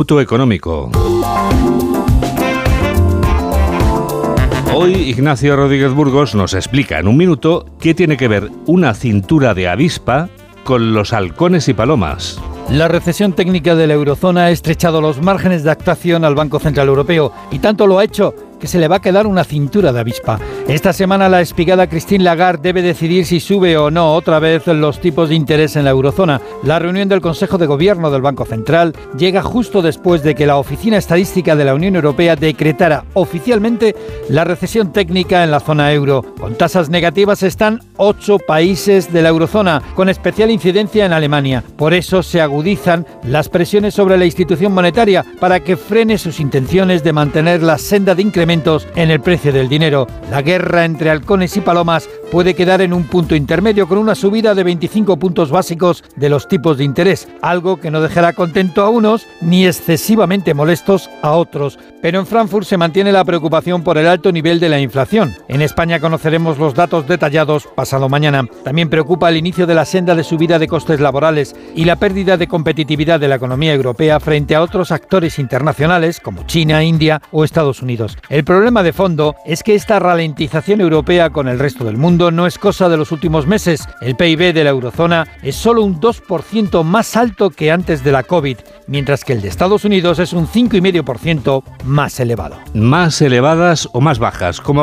Instituto Económico. Hoy Ignacio Rodríguez Burgos nos explica en un minuto qué tiene que ver una cintura de avispa con los halcones y palomas. La recesión técnica de la eurozona ha estrechado los márgenes de actuación al Banco Central Europeo y tanto lo ha hecho que se le va a quedar una cintura de avispa. Esta semana la espigada Christine Lagarde debe decidir si sube o no otra vez los tipos de interés en la eurozona. La reunión del Consejo de Gobierno del Banco Central llega justo después de que la Oficina Estadística de la Unión Europea decretara oficialmente la recesión técnica en la zona euro. Con tasas negativas están ocho países de la eurozona, con especial incidencia en Alemania. Por eso se agudizan las presiones sobre la institución monetaria para que frene sus intenciones de mantener la senda de incremento en el precio del dinero. La guerra entre halcones y palomas puede quedar en un punto intermedio con una subida de 25 puntos básicos de los tipos de interés, algo que no dejará contento a unos ni excesivamente molestos a otros. Pero en Frankfurt se mantiene la preocupación por el alto nivel de la inflación. En España conoceremos los datos detallados pasado mañana. También preocupa el inicio de la senda de subida de costes laborales y la pérdida de competitividad de la economía europea frente a otros actores internacionales como China, India o Estados Unidos. El problema de fondo es que esta ralentización europea con el resto del mundo no es cosa de los últimos meses. El PIB de la eurozona es solo un 2% más alto que antes de la COVID, mientras que el de Estados Unidos es un 5,5% más elevado. ¿Más elevadas o más bajas? ¿Cómo